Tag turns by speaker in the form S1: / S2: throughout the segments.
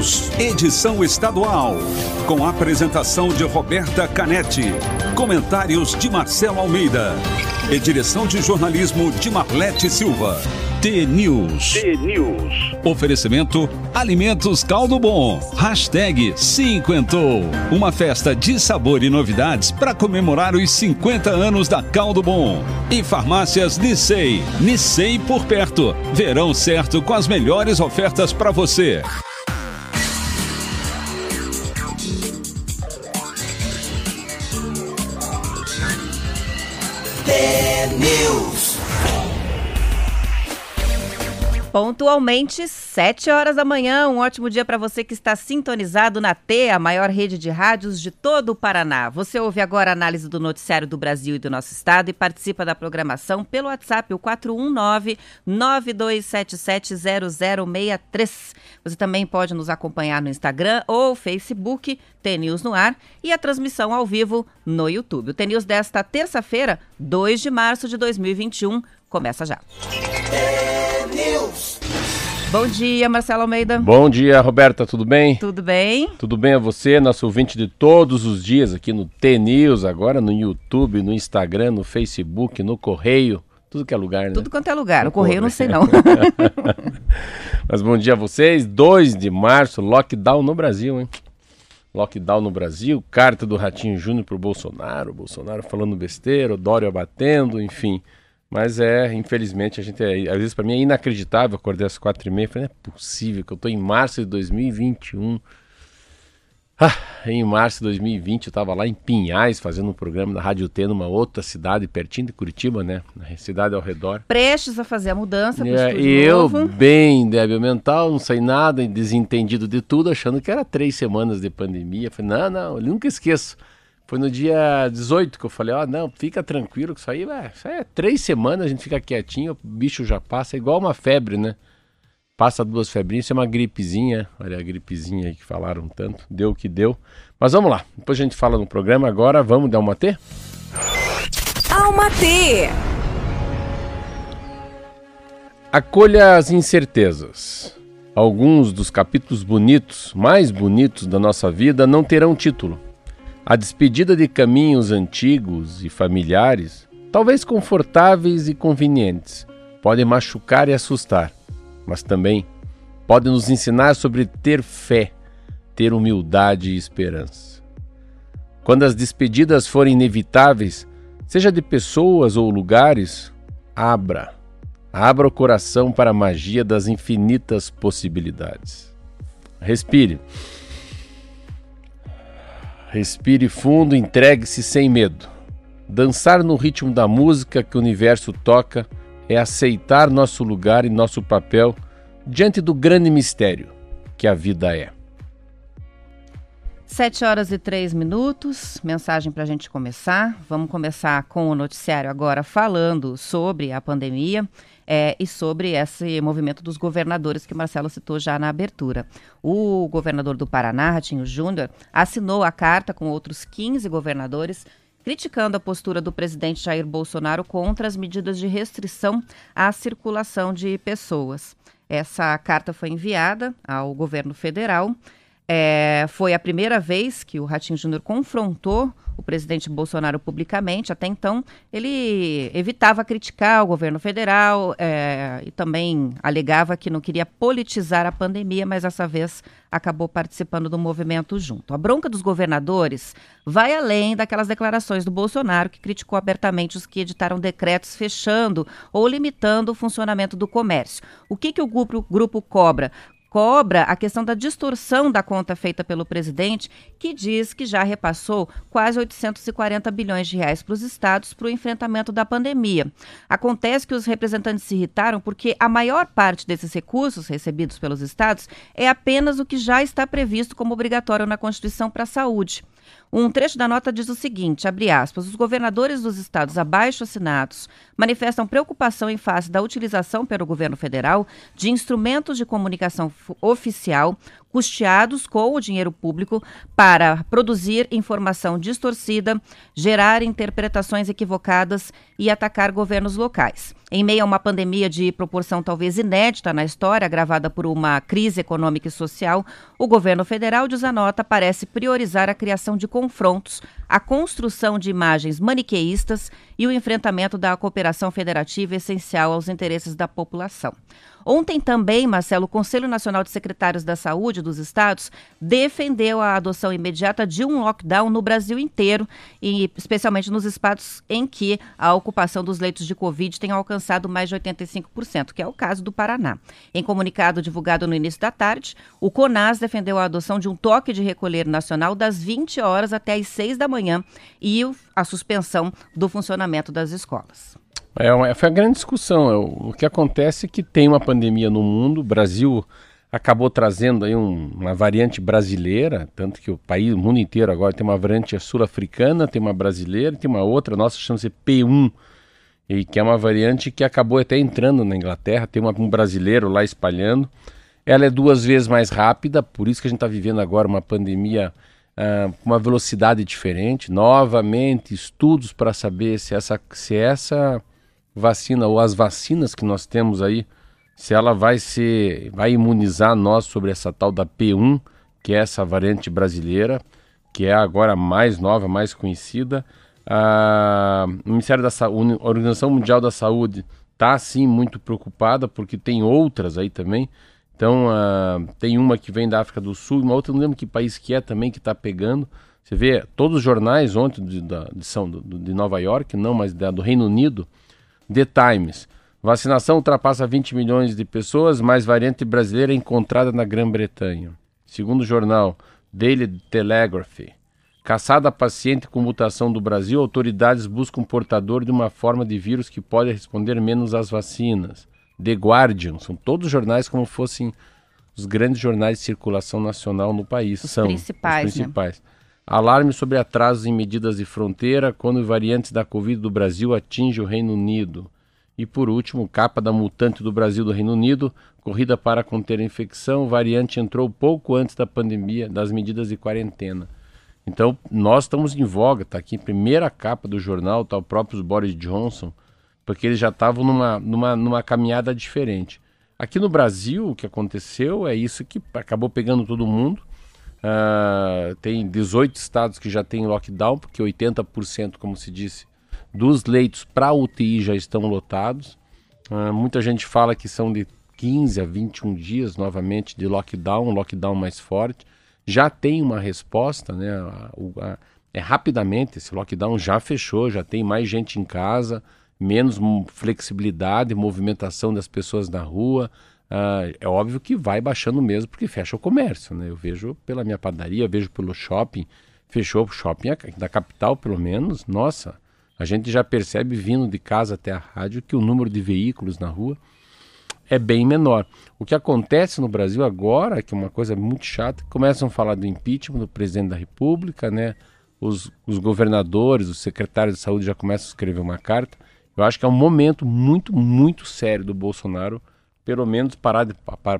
S1: News, edição estadual. Com apresentação de Roberta Canetti. Comentários de Marcelo Almeida. E direção de jornalismo de Marlete Silva. T-News.
S2: T-News.
S1: Oferecimento Alimentos Caldo Bom. Hashtag Cinquentou. Uma festa de sabor e novidades para comemorar os 50 anos da Caldo Bom. E farmácias Nissei. Nissei por perto. Verão certo com as melhores ofertas para você.
S3: Pontualmente, 7 horas da manhã. Um ótimo dia para você que está sintonizado na T, a maior rede de rádios de todo o Paraná. Você ouve agora a análise do noticiário do Brasil e do nosso estado e participa da programação pelo WhatsApp, o 419-9277-0063. Você também pode nos acompanhar no Instagram ou Facebook, TNews no ar, e a transmissão ao vivo no YouTube. O TNews desta terça-feira, 2 de março de 2021, começa já. Bom dia, Marcelo Almeida.
S4: Bom dia, Roberta, tudo bem?
S3: Tudo bem?
S4: Tudo bem a você, nosso ouvinte de todos os dias aqui no T-News, agora no YouTube, no Instagram, no Facebook, no Correio, tudo que é lugar, né?
S3: Tudo quanto é lugar, no, Correio não sei não.
S4: Mas bom dia a vocês, 2 de março, lockdown no Brasil, hein? Lockdown no Brasil, carta do Ratinho Júnior pro Bolsonaro, Bolsonaro falando besteira, o Dória batendo, enfim... Mas é, infelizmente, a gente é, às vezes para mim é inacreditável acordar às quatro e meia. Falei, não é possível que eu estou em março de 2021. Ah, em março de 2020 eu estava lá em Pinhais fazendo um programa da Rádio T numa outra cidade pertinho de Curitiba, né? Na cidade ao redor.
S3: Prestes a fazer a mudança
S4: é, E eu, bem débil mental, não sei nada, desentendido de tudo, achando que era três semanas de pandemia. Falei, não, não, eu nunca esqueço. Foi no dia 18 que eu falei, ó, oh, não, fica tranquilo que isso aí, é, isso aí é três semanas, a gente fica quietinho, o bicho já passa, é igual uma febre, né? Passa duas febrinhas, isso é uma gripezinha, olha a gripezinha aí que falaram tanto, deu o que deu. Mas vamos lá, depois a gente fala no programa, agora vamos dar uma T?
S5: Alma T!
S4: Acolha as incertezas. Alguns dos capítulos bonitos, mais bonitos da nossa vida, não terão título a despedida de caminhos antigos e familiares, talvez confortáveis e convenientes, podem machucar e assustar, mas também podem nos ensinar sobre ter fé, ter humildade e esperança. Quando as despedidas forem inevitáveis, seja de pessoas ou lugares, abra. Abra o coração para a magia das infinitas possibilidades. Respire. Respire fundo, entregue-se sem medo. Dançar no ritmo da música que o universo toca é aceitar nosso lugar e nosso papel diante do grande mistério que a vida é.
S3: Sete horas e três minutos, mensagem para a gente começar. Vamos começar com o noticiário agora falando sobre a pandemia é, e sobre esse movimento dos governadores que Marcelo citou já na abertura. O governador do Paraná, Ratinho Júnior, assinou a carta com outros 15 governadores criticando a postura do presidente Jair Bolsonaro contra as medidas de restrição à circulação de pessoas. Essa carta foi enviada ao governo federal. É, foi a primeira vez que o Ratinho Júnior confrontou o presidente Bolsonaro publicamente. Até então, ele evitava criticar o governo federal é, e também alegava que não queria politizar a pandemia, mas dessa vez acabou participando do movimento junto. A bronca dos governadores vai além daquelas declarações do Bolsonaro, que criticou abertamente os que editaram decretos fechando ou limitando o funcionamento do comércio. O que, que o grupo, grupo cobra? Cobra a questão da distorção da conta feita pelo presidente, que diz que já repassou quase 840 bilhões de reais para os estados para o enfrentamento da pandemia. Acontece que os representantes se irritaram porque a maior parte desses recursos recebidos pelos estados é apenas o que já está previsto como obrigatório na Constituição para a saúde. Um trecho da nota diz o seguinte, abre aspas, os governadores dos estados abaixo assinados manifestam preocupação em face da utilização pelo governo federal de instrumentos de comunicação oficial custeados com o dinheiro público para produzir informação distorcida, gerar interpretações equivocadas e atacar governos locais. Em meio a uma pandemia de proporção talvez inédita na história, agravada por uma crise econômica e social, o governo federal, diz a nota, parece priorizar a criação de confrontos, a construção de imagens maniqueístas e o enfrentamento da cooperação federativa essencial aos interesses da população. Ontem também, Marcelo, o Conselho Nacional de Secretários da Saúde dos Estados defendeu a adoção imediata de um lockdown no Brasil inteiro, e especialmente nos espaços em que a ocupação dos leitos de Covid tem alcançado mais de 85%, que é o caso do Paraná. Em comunicado divulgado no início da tarde, o CONAS defendeu a adoção de um toque de recolher nacional das 20 horas até as 6 da manhã e a suspensão do funcionamento das escolas.
S4: É, uma, foi a grande discussão. É, o que acontece é que tem uma pandemia no mundo, o Brasil acabou trazendo aí um, uma variante brasileira, tanto que o país, o mundo inteiro agora tem uma variante sul-africana, tem uma brasileira, tem uma outra, nossa chama-se P1, e que é uma variante que acabou até entrando na Inglaterra, tem uma, um brasileiro lá espalhando. Ela é duas vezes mais rápida, por isso que a gente está vivendo agora uma pandemia uh, uma velocidade diferente. Novamente, estudos para saber se essa, se essa vacina ou as vacinas que nós temos aí, se ela vai ser, vai imunizar nós sobre essa tal da P1, que é essa variante brasileira, que é agora mais nova, mais conhecida. A, o Ministério da Saúde, a Organização Mundial da Saúde está sim muito preocupada porque tem outras aí também. Então uh, tem uma que vem da África do Sul, uma outra não lembro que país que é também que está pegando. Você vê todos os jornais ontem de, de, de, São, de Nova York, não, mas da, do Reino Unido, The Times. Vacinação ultrapassa 20 milhões de pessoas, mais variante brasileira encontrada na Grã-Bretanha. Segundo o jornal Daily Telegraph, caçada paciente com mutação do Brasil, autoridades buscam portador de uma forma de vírus que pode responder menos às vacinas. The Guardian, são todos jornais como fossem os grandes jornais de circulação nacional no país.
S3: Os
S4: são
S3: principais,
S4: os principais. Né? Alarme sobre atrasos em medidas de fronteira quando variantes da Covid do Brasil atingem o Reino Unido. E por último, capa da mutante do Brasil do Reino Unido, corrida para conter a infecção, variante entrou pouco antes da pandemia, das medidas de quarentena. Então, nós estamos em voga, está aqui primeira capa do jornal, está o próprio Boris Johnson, porque eles já estavam numa, numa, numa caminhada diferente. Aqui no Brasil, o que aconteceu é isso que acabou pegando todo mundo. Uh, tem 18 estados que já têm lockdown, porque 80%, como se disse, dos leitos para UTI já estão lotados. Uh, muita gente fala que são de 15 a 21 dias novamente de lockdown, um lockdown mais forte. Já tem uma resposta, né? A, a, é rapidamente, esse lockdown já fechou, já tem mais gente em casa, menos flexibilidade, movimentação das pessoas na rua, Uh, é óbvio que vai baixando mesmo porque fecha o comércio, né? Eu vejo pela minha padaria, vejo pelo shopping, fechou o shopping da capital pelo menos. Nossa, a gente já percebe vindo de casa até a rádio que o número de veículos na rua é bem menor. O que acontece no Brasil agora, que é uma coisa muito chata, começam a falar do impeachment do presidente da República, né? Os, os governadores, os secretários de saúde já começam a escrever uma carta. Eu acho que é um momento muito, muito sério do Bolsonaro pelo menos parar de,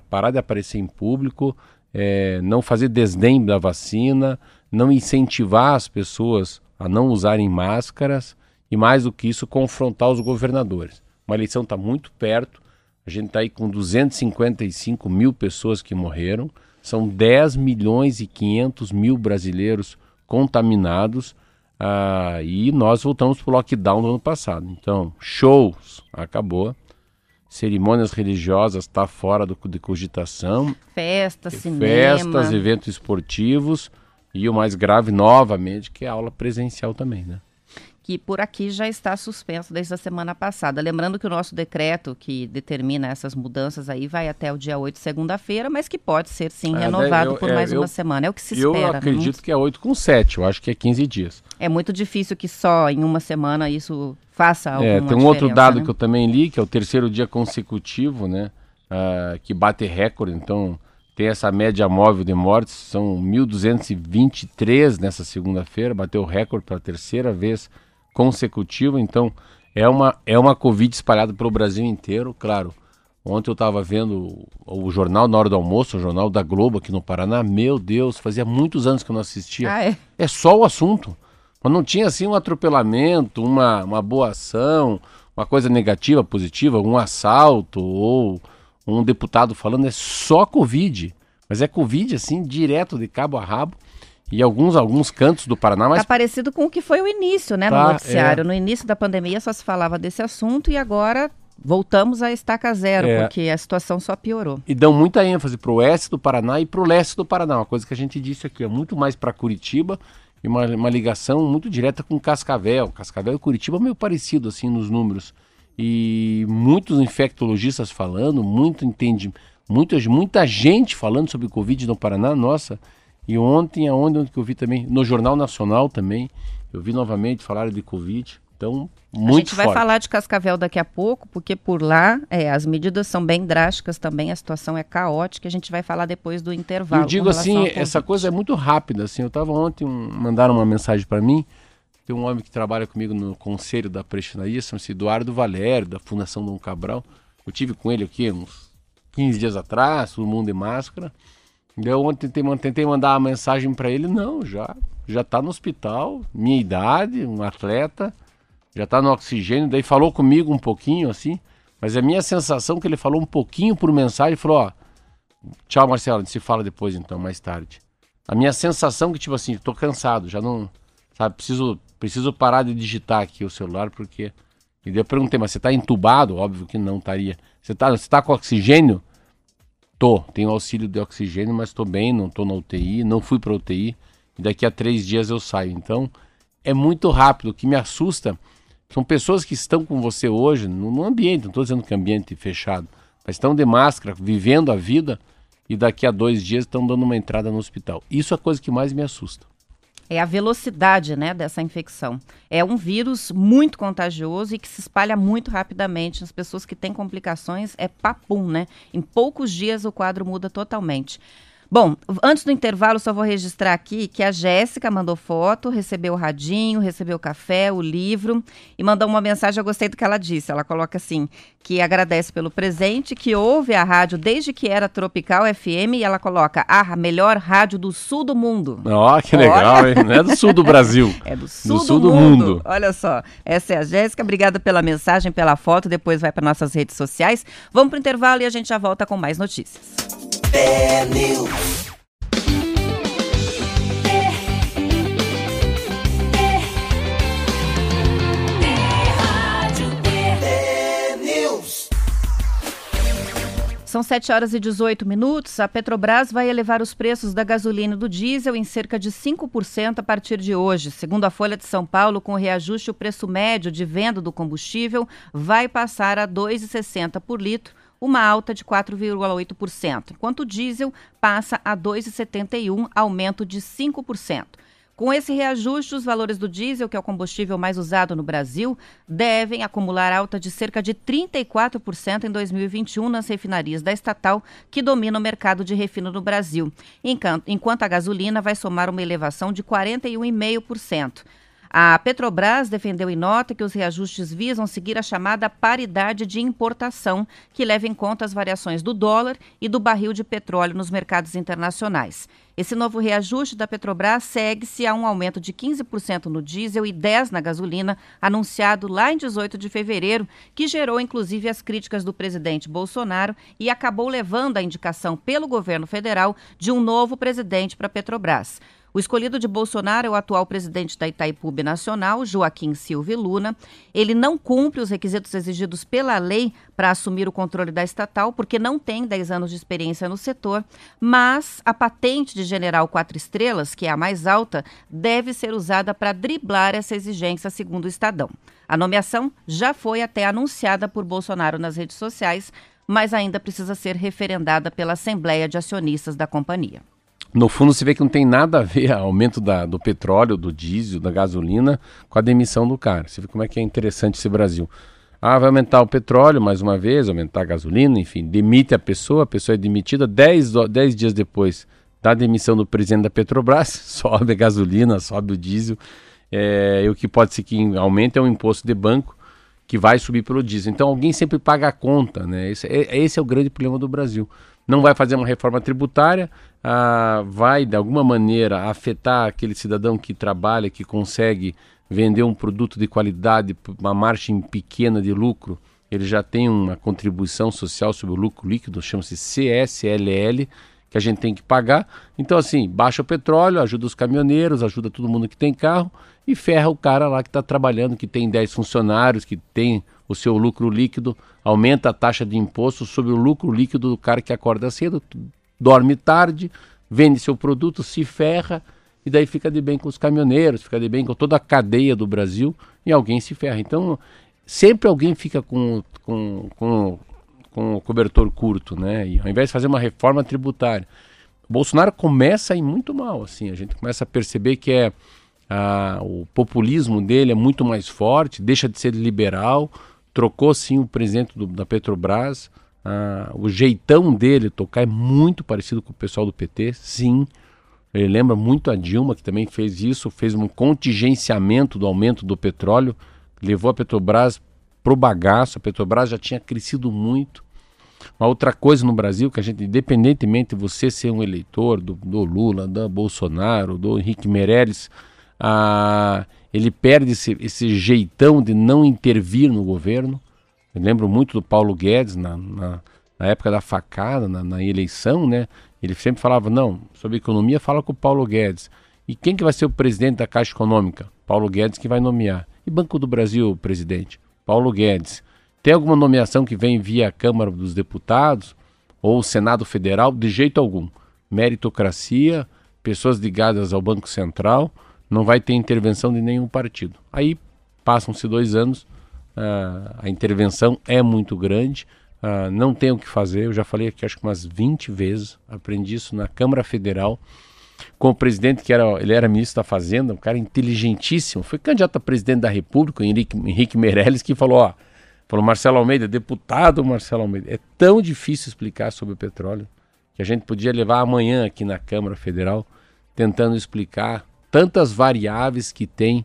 S4: parar de aparecer em público, é, não fazer desdém da vacina, não incentivar as pessoas a não usarem máscaras e, mais do que isso, confrontar os governadores. Uma eleição está muito perto, a gente está aí com 255 mil pessoas que morreram, são 10 milhões e 500 mil brasileiros contaminados ah, e nós voltamos para o lockdown do ano passado. Então, shows, acabou cerimônias religiosas está fora do, de cogitação.
S3: Festas, cinema.
S4: Festas, eventos esportivos e o mais grave, novamente, que é a aula presencial também, né?
S3: Que por aqui já está suspenso desde a semana passada. Lembrando que o nosso decreto que determina essas mudanças aí vai até o dia 8, segunda-feira, mas que pode ser sim é, renovado eu, por é, mais eu, uma semana. É o que se
S4: eu
S3: espera.
S4: Eu né? acredito né? que é 8 com 7, eu acho que é 15 dias.
S3: É muito difícil que só em uma semana isso faça alguma
S4: É, tem um outro dado né? que eu também li, que é o terceiro dia consecutivo, né, uh, que bate recorde, então tem essa média móvel de mortes, são 1.223 nessa segunda-feira, bateu o recorde pela terceira vez consecutiva, então é uma, é uma Covid espalhada pelo Brasil inteiro, claro. Ontem eu estava vendo o, o, jornal na hora do almoço, o jornal da Globo aqui no Paraná. Meu Deus, fazia muitos anos que eu não assistia.
S3: Ah, é?
S4: é só o assunto. Mas não tinha assim um atropelamento, uma, uma boa ação, uma coisa negativa, positiva, um assalto ou um deputado falando. É só Covid. Mas é Covid assim, direto de cabo a rabo. E alguns, alguns cantos do Paraná, mas.
S3: Tá parecido com o que foi o início, né, tá, no noticiário. É... No início da pandemia só se falava desse assunto e agora voltamos a estaca zero, é... porque a situação só piorou.
S4: E dão muita ênfase para o oeste do Paraná e para o leste do Paraná, uma coisa que a gente disse aqui, é muito mais para Curitiba e uma, uma ligação muito direta com Cascavel. Cascavel e Curitiba meio parecido assim nos números. E muitos infectologistas falando, muito entende, muita, muita gente falando sobre Covid no Paraná, nossa. E ontem, aonde onde que eu vi também, no Jornal Nacional também, eu vi novamente falar de Covid. Então, muito
S3: A gente
S4: vai
S3: forte. falar de Cascavel daqui a pouco, porque por lá é, as medidas são bem drásticas também, a situação é caótica. A gente vai falar depois do intervalo.
S4: Eu digo assim, essa coisa é muito rápida. Assim, eu estava ontem, um, mandaram uma mensagem para mim. Tem um homem que trabalha comigo no conselho da Prestinaria, chama-se Eduardo Valério, da Fundação Dom Cabral. Eu tive com ele aqui uns 15 dias atrás, todo mundo de máscara. Eu ontem tentei, mandar uma mensagem para ele, não, já já está no hospital, minha idade, um atleta, já está no oxigênio, daí falou comigo um pouquinho assim, mas a minha sensação é que ele falou um pouquinho por mensagem, falou, ó, tchau Marcelo, a gente se fala depois então, mais tarde. A minha sensação é que tipo assim, estou cansado, já não, sabe, preciso preciso parar de digitar aqui o celular porque e daí eu perguntei, mas você está entubado? Óbvio que não estaria. Você está você tá com oxigênio? Tô, tenho auxílio de oxigênio, mas estou bem, não estou na UTI, não fui para UTI. E daqui a três dias eu saio. Então, é muito rápido. O que me assusta são pessoas que estão com você hoje no ambiente, não estou dizendo que é ambiente fechado, mas estão de máscara, vivendo a vida e daqui a dois dias estão dando uma entrada no hospital. Isso é a coisa que mais me assusta
S3: é a velocidade né, dessa infecção. É um vírus muito contagioso e que se espalha muito rapidamente. Nas pessoas que têm complicações, é papum, né? Em poucos dias o quadro muda totalmente. Bom, antes do intervalo, só vou registrar aqui que a Jéssica mandou foto, recebeu o radinho, recebeu o café, o livro e mandou uma mensagem. Eu gostei do que ela disse. Ela coloca assim: que agradece pelo presente, que ouve a rádio desde que era Tropical FM e ela coloca a melhor rádio do sul do mundo.
S4: Ó, oh, que legal, hein? Não é do sul do Brasil.
S3: é do sul, do, sul do, mundo. mundo. Olha só, essa é a Jéssica. Obrigada pela mensagem, pela foto. Depois vai para nossas redes sociais. Vamos para o intervalo e a gente já volta com mais notícias. São 7 horas e 18 minutos. A Petrobras vai elevar os preços da gasolina e do diesel em cerca de 5% a partir de hoje. Segundo a Folha de São Paulo, com o reajuste, o preço médio de venda do combustível vai passar a R$ 2,60 por litro, uma alta de 4,8%, enquanto o diesel passa a 2,71, aumento de 5%. Com esse reajuste, os valores do diesel, que é o combustível mais usado no Brasil, devem acumular alta de cerca de 34% em 2021 nas refinarias da estatal, que domina o mercado de refino no Brasil, enquanto a gasolina vai somar uma elevação de 41,5%. A Petrobras defendeu em nota que os reajustes visam seguir a chamada paridade de importação, que leva em conta as variações do dólar e do barril de petróleo nos mercados internacionais. Esse novo reajuste da Petrobras segue-se a um aumento de 15% no diesel e 10% na gasolina, anunciado lá em 18 de fevereiro, que gerou inclusive as críticas do presidente Bolsonaro e acabou levando a indicação pelo governo federal de um novo presidente para a Petrobras. O escolhido de Bolsonaro é o atual presidente da Itaipu Nacional, Joaquim Silva Luna. Ele não cumpre os requisitos exigidos pela lei para assumir o controle da estatal, porque não tem 10 anos de experiência no setor, mas a patente de general quatro estrelas, que é a mais alta, deve ser usada para driblar essa exigência, segundo o Estadão. A nomeação já foi até anunciada por Bolsonaro nas redes sociais, mas ainda precisa ser referendada pela Assembleia de Acionistas da companhia
S4: no fundo você vê que não tem nada a ver aumento da, do petróleo, do diesel, da gasolina com a demissão do cara. Você vê como é que é interessante esse Brasil. Ah, vai aumentar o petróleo mais uma vez, aumentar a gasolina, enfim, demite a pessoa, a pessoa é demitida, 10 dias depois da demissão do presidente da Petrobras, sobe a gasolina, sobe o diesel, é, e o que pode ser que aumente é o imposto de banco, que vai subir pelo diesel. Então alguém sempre paga a conta, né? Esse é, esse é o grande problema do Brasil. Não vai fazer uma reforma tributária, ah, vai de alguma maneira afetar aquele cidadão que trabalha, que consegue vender um produto de qualidade, uma margem pequena de lucro, ele já tem uma contribuição social sobre o lucro líquido, chama-se CSLL, que a gente tem que pagar. Então, assim, baixa o petróleo, ajuda os caminhoneiros, ajuda todo mundo que tem carro e ferra o cara lá que está trabalhando, que tem 10 funcionários, que tem o seu lucro líquido, aumenta a taxa de imposto sobre o lucro líquido do cara que acorda cedo, dorme tarde, vende seu produto, se ferra e daí fica de bem com os caminhoneiros, fica de bem com toda a cadeia do Brasil e alguém se ferra. Então, sempre alguém fica com, com, com, com o cobertor curto, né? E ao invés de fazer uma reforma tributária. Bolsonaro começa a ir muito mal, assim, a gente começa a perceber que é o populismo dele é muito mais forte, deixa de ser liberal, trocou sim o presidente do, da Petrobras, o jeitão dele tocar é muito parecido com o pessoal do PT, sim. Ele lembra muito a Dilma, que também fez isso, fez um contingenciamento do aumento do petróleo, levou a Petrobras pro bagaço. A Petrobras já tinha crescido muito. Uma outra coisa no Brasil, que a gente, independentemente de você ser um eleitor do, do Lula, do Bolsonaro, do Henrique Meirelles, ah, ele perde esse, esse, jeitão de não intervir no governo. Eu lembro muito do Paulo Guedes na, na, na época da facada, na, na eleição, né? Ele sempre falava, não, sobre economia fala com o Paulo Guedes. E quem que vai ser o presidente da Caixa Econômica? Paulo Guedes que vai nomear. E Banco do Brasil, presidente? Paulo Guedes. Tem alguma nomeação que vem via Câmara dos Deputados ou Senado Federal? De jeito algum. Meritocracia, pessoas ligadas ao Banco Central, não vai ter intervenção de nenhum partido. Aí passam-se dois anos, uh, a intervenção é muito grande, Uh, não tem o que fazer, eu já falei aqui acho que umas 20 vezes, aprendi isso na Câmara Federal, com o presidente que era, ele era ministro da Fazenda, um cara inteligentíssimo, foi candidato a presidente da República, Henrique, Henrique Meirelles, que falou, ó, falou Marcelo Almeida, deputado Marcelo Almeida, é tão difícil explicar sobre o petróleo, que a gente podia levar amanhã aqui na Câmara Federal, tentando explicar tantas variáveis que tem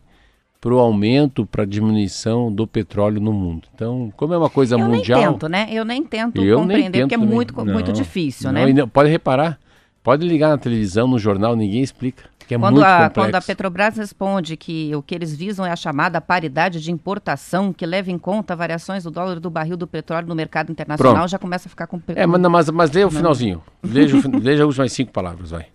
S4: para o aumento, para a diminuição do petróleo no mundo. Então, como é uma coisa
S3: eu
S4: mundial.
S3: Eu nem tento, né? Eu nem tento eu compreender, nem tento, porque é muito, muito difícil,
S4: não,
S3: né?
S4: pode reparar, pode ligar na televisão, no jornal, ninguém explica. É
S3: quando, a, quando a Petrobras responde que o que eles visam é a chamada paridade de importação, que leva em conta variações do dólar do barril do petróleo no mercado internacional, Pronto. já começa a ficar complicado.
S4: É, mas, mas, mas leia o finalzinho. Leia, leia as últimas cinco palavras, vai.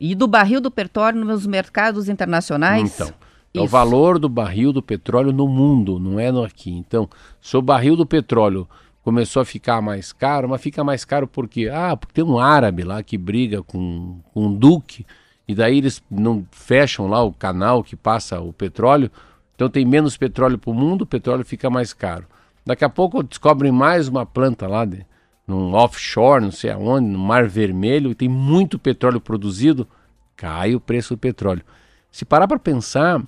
S3: E do barril do petróleo nos mercados internacionais?
S4: Então. É o valor do barril do petróleo no mundo, não é no aqui. Então, se o barril do petróleo começou a ficar mais caro, mas fica mais caro porque ah, porque tem um árabe lá que briga com, com um duque e daí eles não fecham lá o canal que passa o petróleo, então tem menos petróleo para o mundo, o petróleo fica mais caro. Daqui a pouco descobrem mais uma planta lá, de, num offshore, não sei aonde, no Mar Vermelho, e tem muito petróleo produzido, cai o preço do petróleo. Se parar para pensar,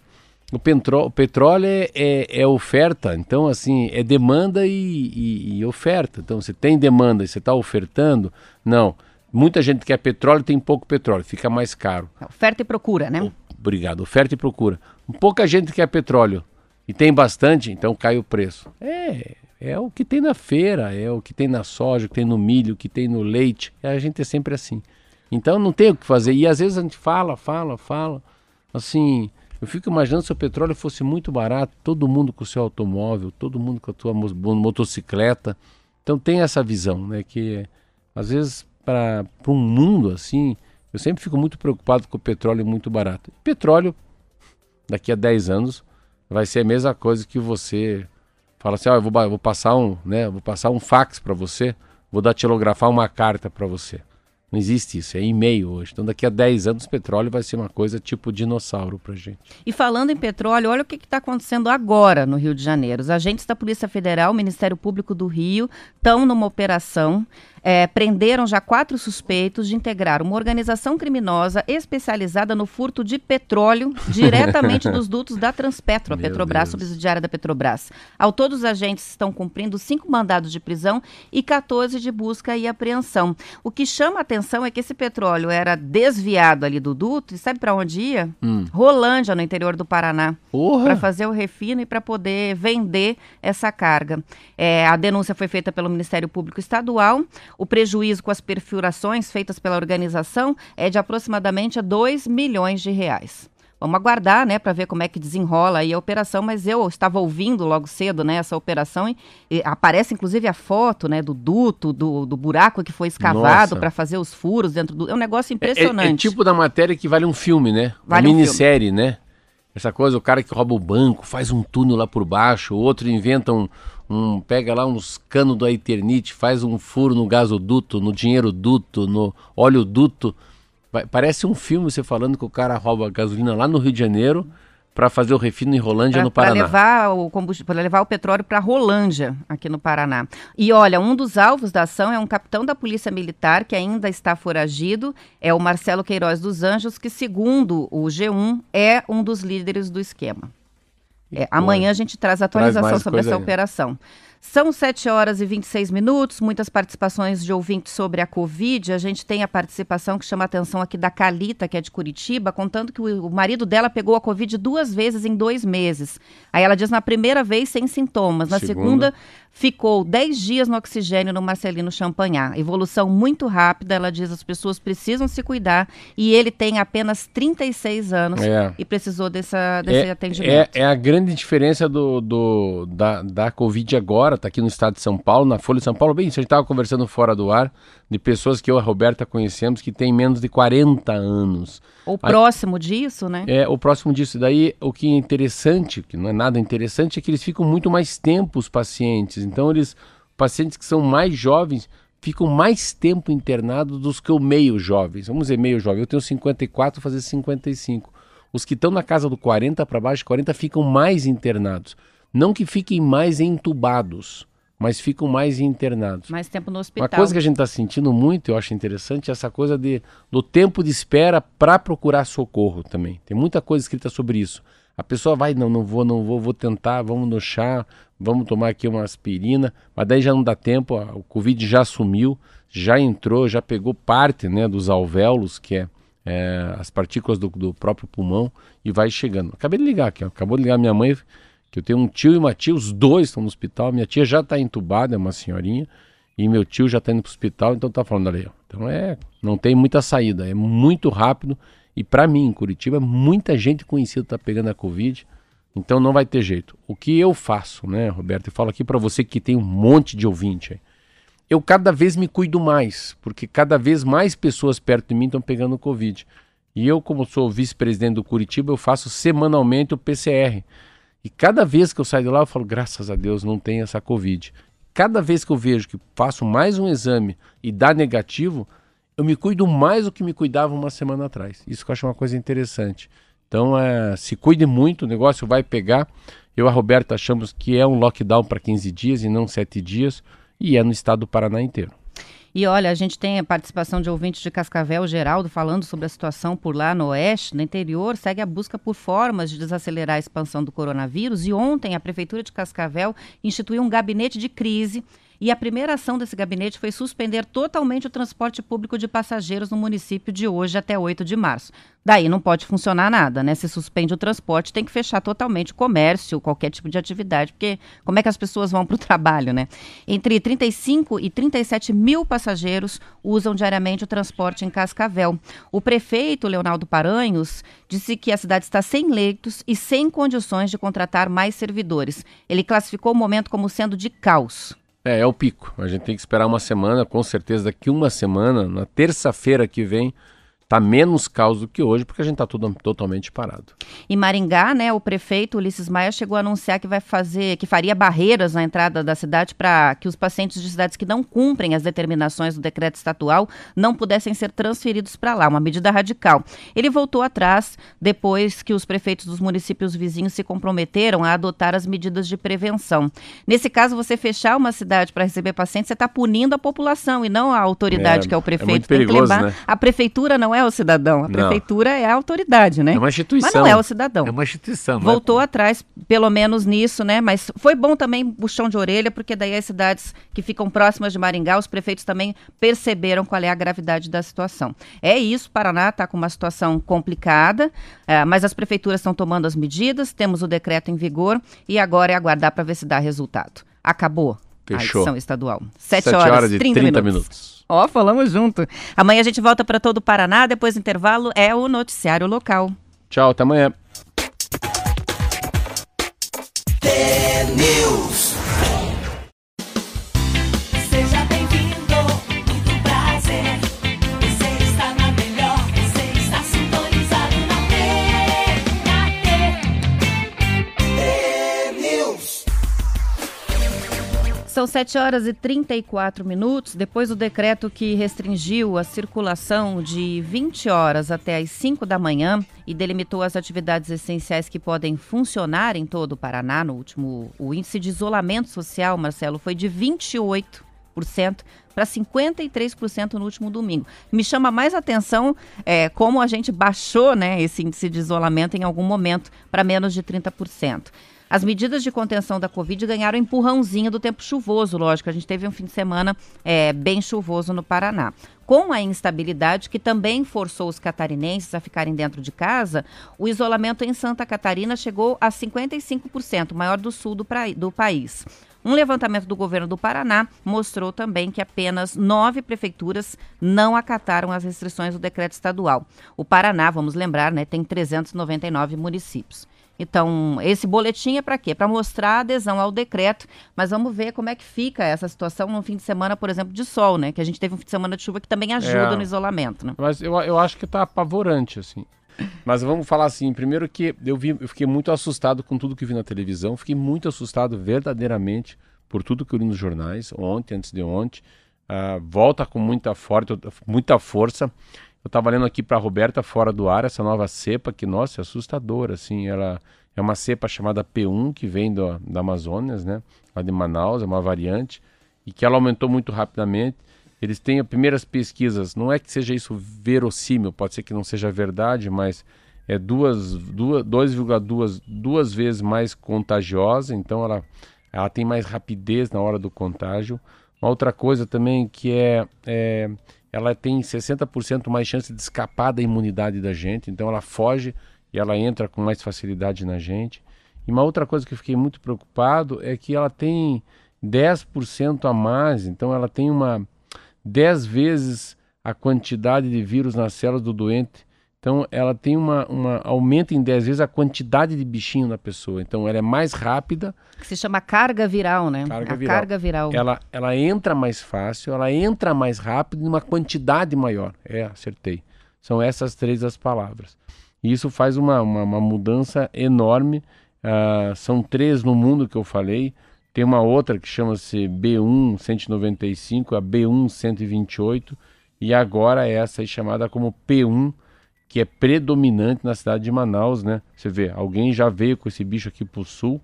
S4: o, petró o petróleo é, é, é, oferta, então assim, é demanda e, e, e oferta. Então você tem demanda e você está ofertando, não. Muita gente quer petróleo tem pouco petróleo, fica mais caro.
S3: Oferta e procura, né?
S4: Obrigado, oferta e procura. Pouca gente quer petróleo e tem bastante, então cai o preço. É, é o que tem na feira, é o que tem na soja, o que tem no milho, o que tem no leite. A gente é sempre assim. Então não tem o que fazer. E às vezes a gente fala, fala, fala, assim, eu fico imaginando se o petróleo fosse muito barato, todo mundo com o seu automóvel, todo mundo com a sua motocicleta. Então tem essa visão, né? Que às vezes para um mundo assim, eu sempre fico muito preocupado com o petróleo muito barato. petróleo, daqui a 10 anos, vai ser a mesma coisa que você fala assim, ó, eu vou, vou passar um, né? Vou passar um fax para você, vou datilografar uma carta para você. Não existe isso, é e-mail hoje. Então, daqui a 10 anos, petróleo vai ser uma coisa tipo dinossauro para gente.
S3: E falando em petróleo, olha o que está acontecendo agora no Rio de Janeiro. Os agentes da Polícia Federal, Ministério Público do Rio, estão numa operação é, prenderam já quatro suspeitos de integrar uma organização criminosa especializada no furto de petróleo diretamente dos dutos da Transpetro, a Petrobras, subsidiária da Petrobras. Ao todos os agentes estão cumprindo cinco mandados de prisão e 14 de busca e apreensão. O que chama a atenção é que esse petróleo era desviado ali do duto e sabe para onde ia? Hum. Rolândia, no interior do Paraná, para fazer o refino e para poder vender essa carga. É, a denúncia foi feita pelo Ministério Público Estadual. O prejuízo com as perfurações feitas pela organização é de aproximadamente 2 milhões de reais. Vamos aguardar, né, para ver como é que desenrola aí a operação, mas eu estava ouvindo logo cedo, né, essa operação e, e aparece inclusive a foto, né, do duto, do, do buraco que foi escavado para fazer os furos dentro do... É um negócio impressionante.
S4: É, é, é, tipo da matéria que vale um filme, né? Vale Uma um minissérie, filme. né? Essa coisa, o cara que rouba o banco, faz um túnel lá por baixo, o outro inventa um, um, pega lá uns canos da Eternite, faz um furo no gasoduto, no dinheiro duto, no óleo duto. Parece um filme você falando que o cara rouba gasolina lá no Rio de Janeiro para fazer o refino em Rolândia, pra, no Paraná.
S3: Para levar o combustível, para levar o petróleo para Rolândia, aqui no Paraná. E olha, um dos alvos da ação é um capitão da Polícia Militar que ainda está foragido, é o Marcelo Queiroz dos Anjos, que segundo o G1 é um dos líderes do esquema. É, amanhã a gente traz atualização traz sobre essa aí. operação. São 7 horas e 26 minutos, muitas participações de ouvintes sobre a Covid. A gente tem a participação que chama a atenção aqui da Calita, que é de Curitiba, contando que o, o marido dela pegou a Covid duas vezes em dois meses. Aí ela diz na primeira vez sem sintomas, na segunda, segunda ficou 10 dias no oxigênio no Marcelino Champagnat. Evolução muito rápida, ela diz as pessoas precisam se cuidar e ele tem apenas 36 anos é. e precisou dessa, desse
S4: é,
S3: atendimento.
S4: É, é, a grande diferença do, do, da, da Covid agora, está aqui no estado de São Paulo, na Folha de São Paulo. Bem, a gente estava conversando fora do ar de pessoas que eu e a Roberta conhecemos que têm menos de 40 anos.
S3: Ou próximo disso, né?
S4: É, o próximo disso. Daí, o que é interessante, que não é nada interessante, é que eles ficam muito mais tempo, os pacientes. Então, eles, pacientes que são mais jovens, ficam mais tempo internados do que o meio jovens. Vamos dizer meio jovem. Eu tenho 54, vou fazer 55. Os que estão na casa do 40 para baixo, 40 ficam mais internados. Não que fiquem mais entubados, mas ficam mais internados.
S3: Mais tempo no hospital.
S4: Uma coisa que a gente está sentindo muito, eu acho interessante, é essa coisa de, do tempo de espera para procurar socorro também. Tem muita coisa escrita sobre isso. A pessoa vai, não, não vou, não vou, vou tentar, vamos no chá, vamos tomar aqui uma aspirina, mas daí já não dá tempo, o Covid já sumiu, já entrou, já pegou parte né, dos alvéolos, que é, é as partículas do, do, próprio pulmão, e vai chegando. Acabei de ligar aqui, ó, acabou de ligar minha mãe, que eu tenho um tio e uma tia, os dois estão no hospital, minha tia já está entubada, é uma senhorinha, e meu tio já está indo para o hospital, então tá falando ali, ó. Então é, não tem muita saída, é muito rápido, e para mim, em Curitiba, muita gente conhecida está pegando a Covid, então não vai ter jeito. O que eu faço, né, Roberto? Eu falo aqui para você que tem um monte de ouvinte aí. Eu cada vez me cuido mais, porque cada vez mais pessoas perto de mim estão pegando Covid. E eu, como sou vice-presidente do Curitiba, eu faço semanalmente o PCR. E cada vez que eu saio de lá, eu falo, graças a Deus, não tem essa Covid. Cada vez que eu vejo que faço mais um exame e dá negativo, eu me cuido mais do que me cuidava uma semana atrás. Isso que eu acho uma coisa interessante. Então, é, se cuide muito, o negócio vai pegar. Eu e a Roberta achamos que é um lockdown para 15 dias e não 7 dias, e é no estado do Paraná inteiro.
S3: E olha, a gente tem a participação de ouvintes de Cascavel, Geraldo, falando sobre a situação por lá no oeste, no interior, segue a busca por formas de desacelerar a expansão do coronavírus. E ontem a Prefeitura de Cascavel instituiu um gabinete de crise e a primeira ação desse gabinete foi suspender totalmente o transporte público de passageiros no município de hoje até 8 de março. Daí não pode funcionar nada, né? Se suspende o transporte, tem que fechar totalmente o comércio, qualquer tipo de atividade, porque como é que as pessoas vão para o trabalho, né? Entre 35 e 37 mil passageiros usam diariamente o transporte em Cascavel. O prefeito, Leonardo Paranhos, disse que a cidade está sem leitos e sem condições de contratar mais servidores. Ele classificou o momento como sendo de caos.
S4: É, é o pico. A gente tem que esperar uma semana, com certeza daqui uma semana, na terça-feira que vem, Está menos caos do que hoje, porque a gente está tudo totalmente parado.
S3: Em Maringá, né, o prefeito Ulisses Maia chegou a anunciar que vai fazer, que faria barreiras na entrada da cidade para que os pacientes de cidades que não cumprem as determinações do decreto estatual não pudessem ser transferidos para lá, uma medida radical. Ele voltou atrás depois que os prefeitos dos municípios vizinhos se comprometeram a adotar as medidas de prevenção. Nesse caso, você fechar uma cidade para receber pacientes, você está punindo a população e não a autoridade, é, que é o prefeito. É muito
S4: perigoso, né?
S3: A prefeitura não é o cidadão. A prefeitura não. é a autoridade, né?
S4: É uma instituição.
S3: Mas não é o cidadão.
S4: É uma instituição.
S3: Voltou é? atrás, pelo menos nisso, né? Mas foi bom também puxão de orelha, porque daí as cidades que ficam próximas de Maringá, os prefeitos também perceberam qual é a gravidade da situação. É isso, Paraná está com uma situação complicada, é, mas as prefeituras estão tomando as medidas, temos o decreto em vigor e agora é aguardar para ver se dá resultado. Acabou Fechou. a edição estadual.
S4: Sete horas, horas e 30, 30 minutos. minutos.
S3: Ó, oh, falamos junto. Amanhã a gente volta para todo o Paraná, depois do intervalo é o noticiário local.
S4: Tchau, até amanhã.
S3: São 7 horas e 34 minutos. Depois do decreto que restringiu a circulação de 20 horas até as 5 da manhã e delimitou as atividades essenciais que podem funcionar em todo o Paraná, no último, o índice de isolamento social, Marcelo, foi de 28 para 53% no último domingo. Me chama mais atenção é, como a gente baixou né, esse índice de isolamento em algum momento para menos de 30%. As medidas de contenção da Covid ganharam empurrãozinho do tempo chuvoso, lógico. A gente teve um fim de semana é, bem chuvoso no Paraná. Com a instabilidade que também forçou os catarinenses a ficarem dentro de casa, o isolamento em Santa Catarina chegou a 55%, maior do sul do, do país. Um levantamento do governo do Paraná mostrou também que apenas nove prefeituras não acataram as restrições do decreto estadual. O Paraná, vamos lembrar, né, tem 399 municípios. Então, esse boletim é para quê? Para mostrar a adesão ao decreto, mas vamos ver como é que fica essa situação no fim de semana, por exemplo, de sol, né? Que a gente teve um fim de semana de chuva que também ajuda é, no isolamento, né?
S4: Mas eu, eu acho que está apavorante, assim. Mas vamos falar assim, primeiro que eu, vi, eu fiquei muito assustado com tudo que vi na televisão, fiquei muito assustado verdadeiramente por tudo que eu li nos jornais, ontem, antes de ontem. Uh, volta com muita, forte, muita força. Eu estava lendo aqui para Roberta fora do ar essa nova cepa que, nossa, é assustadora, assim, ela é uma cepa chamada P1 que vem do, da Amazônia, né, lá de Manaus, é uma variante e que ela aumentou muito rapidamente. Eles têm as primeiras pesquisas, não é que seja isso verossímil, pode ser que não seja verdade, mas é duas, duas 2,2 duas vezes mais contagiosa, então ela, ela tem mais rapidez na hora do contágio. Uma outra coisa também que é, é ela tem 60% mais chance de escapar da imunidade da gente, então ela foge e ela entra com mais facilidade na gente. E uma outra coisa que eu fiquei muito preocupado é que ela tem 10% a mais, então ela tem uma 10 vezes a quantidade de vírus nas células do doente então ela tem uma, uma aumenta em 10 vezes a quantidade de bichinho na pessoa. Então ela é mais rápida.
S3: Que se chama carga viral, né? Carga a viral. carga viral.
S4: Ela, ela entra mais fácil, ela entra mais rápido em uma quantidade maior. É, acertei. São essas três as palavras. E isso faz uma, uma, uma mudança enorme. Uh, são três no mundo que eu falei. Tem uma outra que chama-se B1 195, a B1 128, e agora essa aí chamada como P1 que é predominante na cidade de Manaus, né? Você vê, alguém já veio com esse bicho aqui para o sul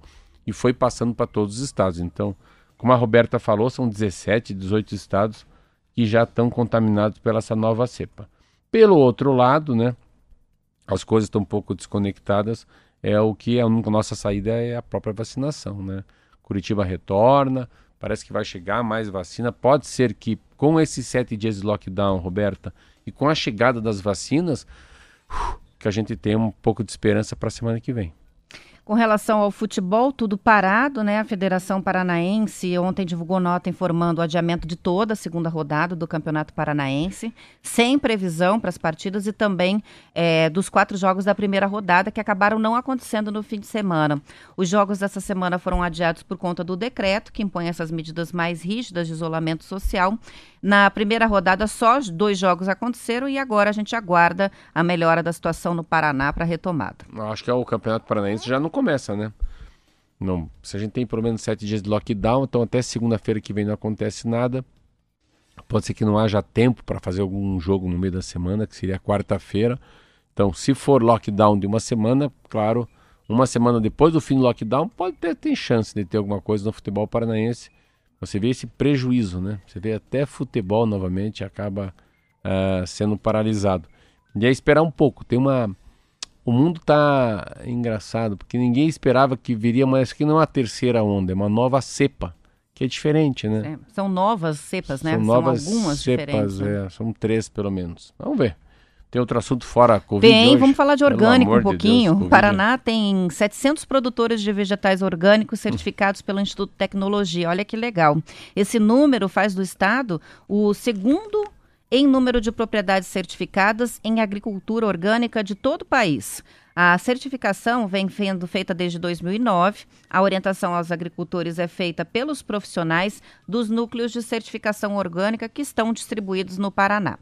S4: e foi passando para todos os estados. Então, como a Roberta falou, são 17, 18 estados que já estão contaminados pela essa nova cepa. Pelo outro lado, né? As coisas estão um pouco desconectadas. É o que a nossa saída é a própria vacinação, né? Curitiba retorna, parece que vai chegar mais vacina. Pode ser que com esses sete dias de lockdown, Roberta, e com a chegada das vacinas, que a gente tenha um pouco de esperança para a semana que vem.
S3: Com relação ao futebol, tudo parado, né? A Federação Paranaense ontem divulgou nota informando o adiamento de toda a segunda rodada do Campeonato Paranaense, sem previsão para as partidas e também é, dos quatro jogos da primeira rodada que acabaram não acontecendo no fim de semana. Os jogos dessa semana foram adiados por conta do decreto que impõe essas medidas mais rígidas de isolamento social. Na primeira rodada, só dois jogos aconteceram e agora a gente aguarda a melhora da situação no Paraná para a retomada.
S4: Acho que é o Campeonato Paranaense já não começa, né? Não, se a gente tem pelo menos sete dias de lockdown, então até segunda-feira que vem não acontece nada. Pode ser que não haja tempo para fazer algum jogo no meio da semana, que seria quarta-feira. Então, se for lockdown de uma semana, claro, uma semana depois do fim do lockdown, pode ter, ter chance de ter alguma coisa no futebol paranaense. Você vê esse prejuízo, né? Você vê até futebol novamente acaba uh, sendo paralisado. E é esperar um pouco. Tem uma o mundo tá engraçado, porque ninguém esperava que viria, mas que não é uma terceira onda, é uma nova cepa, que é diferente, né?
S3: É, são novas cepas, né?
S4: São, novas
S3: são algumas
S4: cepas,
S3: diferentes. Né?
S4: É, são três pelo menos. Vamos ver. Tem outro assunto fora a Covid
S3: Tem,
S4: hoje?
S3: vamos falar de orgânico um pouquinho.
S4: De Deus,
S3: o Paraná tem 700 produtores de vegetais orgânicos certificados pelo Instituto de Tecnologia. Olha que legal. Esse número faz do estado o segundo em número de propriedades certificadas em agricultura orgânica de todo o país. A certificação vem sendo feita desde 2009. A orientação aos agricultores é feita pelos profissionais dos núcleos de certificação orgânica que estão distribuídos no Paraná.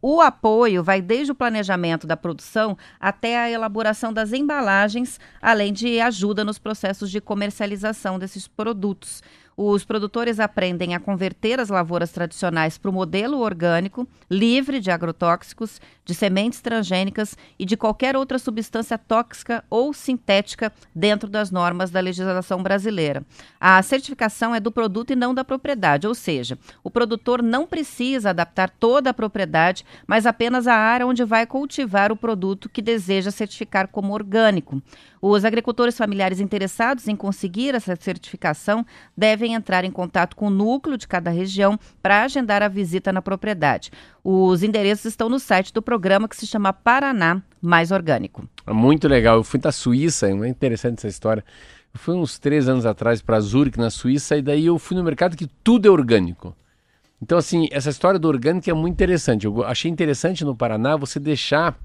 S3: O apoio vai desde o planejamento da produção até a elaboração das embalagens, além de ajuda nos processos de comercialização desses produtos. Os produtores aprendem a converter as lavouras tradicionais para o modelo orgânico, livre de agrotóxicos, de sementes transgênicas e de qualquer outra substância tóxica ou sintética dentro das normas da legislação brasileira. A certificação é do produto e não da propriedade, ou seja, o produtor não precisa adaptar toda a propriedade, mas apenas a área onde vai cultivar o produto que deseja certificar como orgânico. Os agricultores familiares interessados em conseguir essa certificação devem entrar em contato com o núcleo de cada região para agendar a visita na propriedade. Os endereços estão no site do programa que se chama Paraná Mais Orgânico.
S4: Muito legal. Eu fui da Suíça, é interessante essa história. Eu fui uns três anos atrás para Zurich, na Suíça, e daí eu fui no mercado que tudo é orgânico. Então, assim, essa história do orgânico é muito interessante. Eu achei interessante no Paraná você deixar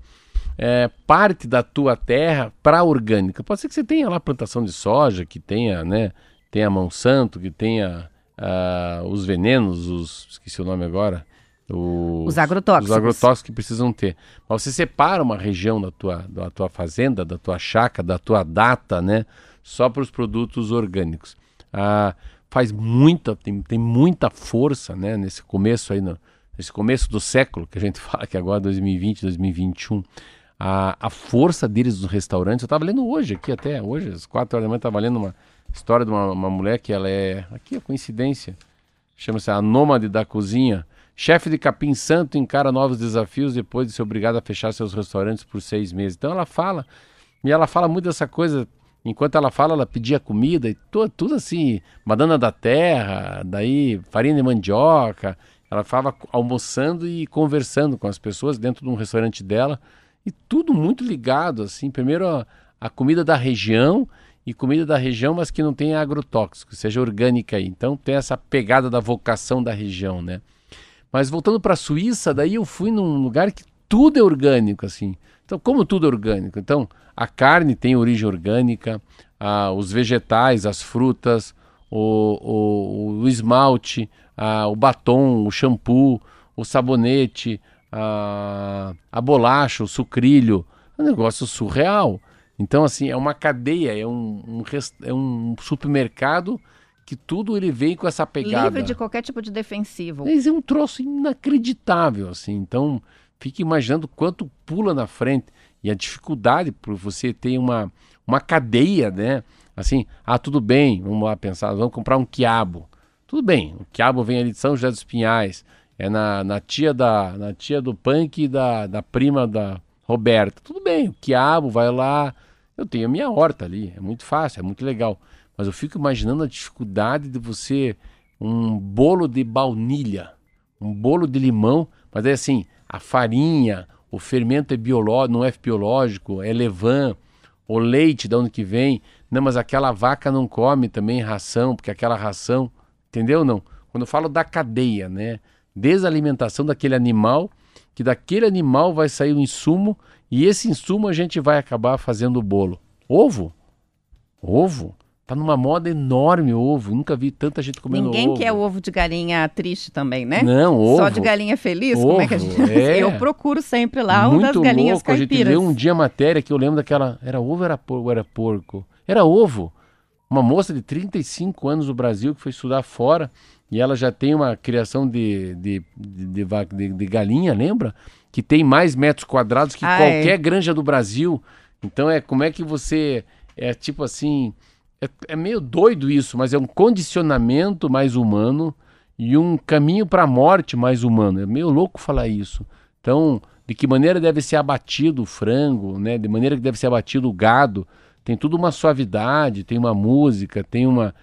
S4: é, parte da tua terra para orgânica. Pode ser que você tenha lá plantação de soja, que tenha, né, tenha Monsanto, que tenha uh, os venenos, os esqueci o nome agora,
S3: os, os agrotóxicos.
S4: Os agrotóxicos que precisam ter. Mas você separa uma região da tua, da tua fazenda, da tua chácara, da tua data, né, só para os produtos orgânicos. Uh, faz muita, tem, tem muita força, né, nesse começo aí, no, nesse começo do século, que a gente fala que agora é 2020, 2021 a, a força deles nos restaurantes. Eu estava lendo hoje aqui até, hoje, às quatro horas da manhã, estava lendo uma história de uma, uma mulher que ela é, aqui é coincidência, chama-se a Nômade da Cozinha. Chefe de Capim Santo encara novos desafios depois de ser obrigada a fechar seus restaurantes por seis meses. Então ela fala, e ela fala muito dessa coisa, enquanto ela fala, ela pedia comida e tudo, tudo assim, banana da terra, daí farinha de mandioca. Ela estava almoçando e conversando com as pessoas dentro de um restaurante dela e tudo muito ligado, assim. Primeiro a, a comida da região e comida da região, mas que não tem agrotóxico, seja orgânica aí. Então tem essa pegada da vocação da região, né? Mas voltando para a Suíça, daí eu fui num lugar que tudo é orgânico, assim. Então, como tudo é orgânico? Então, a carne tem origem orgânica, a, os vegetais, as frutas, o, o, o esmalte, a, o batom, o shampoo, o sabonete, a, a bolacha, o sucrilho. É um negócio surreal. Então, assim, é uma cadeia, é um, um, é um supermercado que tudo ele vem com essa pegada.
S3: Livre de qualquer tipo de defensivo.
S4: Mas é um troço inacreditável, assim. Então, fique imaginando quanto pula na frente. E a dificuldade por você ter uma, uma cadeia, né? Assim, ah, tudo bem, vamos lá pensar, vamos comprar um quiabo. Tudo bem, o quiabo vem ali de São José dos Pinhais é na, na tia da na tia do punk da, da prima da Roberta. Tudo bem, o quiabo vai lá. Eu tenho a minha horta ali, é muito fácil, é muito legal. Mas eu fico imaginando a dificuldade de você um bolo de baunilha, um bolo de limão, mas é assim, a farinha, o fermento é biológico, não é biológico, é levan, O leite, de onde que vem? Não, mas aquela vaca não come também ração, porque aquela ração, entendeu não? Quando eu falo da cadeia, né? Desde a alimentação daquele animal, que daquele animal vai sair o insumo e esse insumo a gente vai acabar fazendo o bolo. Ovo? Ovo? Tá numa moda enorme o ovo. Nunca vi tanta gente comendo
S3: Ninguém
S4: ovo.
S3: quer ovo de galinha triste também, né?
S4: Não, ovo.
S3: Só de galinha feliz? Como é que a gente...
S4: Ovo, é.
S3: Eu procuro sempre lá um
S4: Muito
S3: das galinhas
S4: louco. A gente
S3: caipiras.
S4: leu um dia a matéria que eu lembro daquela. Era ovo ou era porco? Era porco. Era ovo. Uma moça de 35 anos no Brasil que foi estudar fora e ela já tem uma criação de, de, de, de, de- de galinha, lembra? Que tem mais metros quadrados que
S3: Ah,
S4: qualquer
S3: é.
S4: granja do Brasil. Então é como é que você. É tipo assim. É, é meio doido isso, mas é um condicionamento mais humano e um caminho para a morte mais humano. É meio louco falar isso. Então, de que maneira deve ser abatido o frango, né? De maneira que deve ser abatido o gado. Tem tudo uma suavidade, tem uma música, tem uma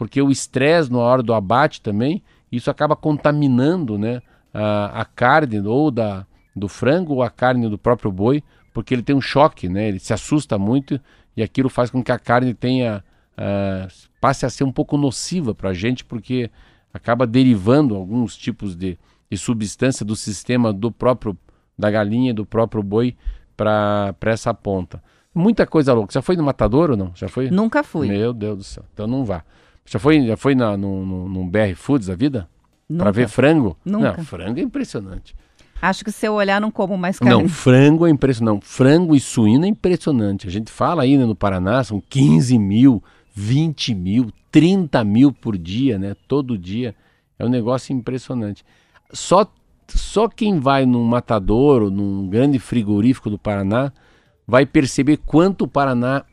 S4: porque o estresse na hora do abate também, isso acaba contaminando, né, a, a carne ou da do frango ou a carne do próprio boi, porque ele tem um choque, né? Ele se assusta muito e aquilo faz com que a carne tenha ah, passe a ser um pouco nociva para a gente, porque acaba derivando alguns tipos de, de substância do sistema do próprio da galinha do próprio boi para essa ponta. Muita coisa louca. Já foi no matador ou não? Já foi?
S3: Nunca fui.
S4: Meu Deus do céu. Então não vá. Já foi, já foi na, no, no, no BR Foods da vida? Para ver frango?
S3: Nunca.
S4: Não, frango é impressionante.
S3: Acho que se eu olhar, não como mais carne.
S4: Não, frango é impressionante. Não, frango e suíno é impressionante. A gente fala aí né, no Paraná, são 15 mil, 20 mil, 30 mil por dia, né? Todo dia. É um negócio impressionante. Só, só quem vai num matador ou num grande frigorífico do Paraná vai perceber quanto o Paraná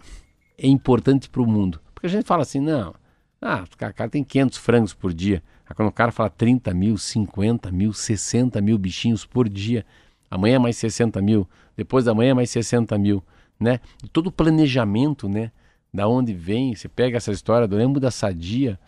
S4: é importante para o mundo. Porque a gente fala assim, não, ah, o cara tem 500 frangos por dia. Aí quando o cara fala 30 mil, 50 mil, 60 mil bichinhos por dia, amanhã mais 60 mil, depois da manhã mais 60 mil, né? E todo o planejamento, né? Da onde vem, você pega essa história do lembro da sadia,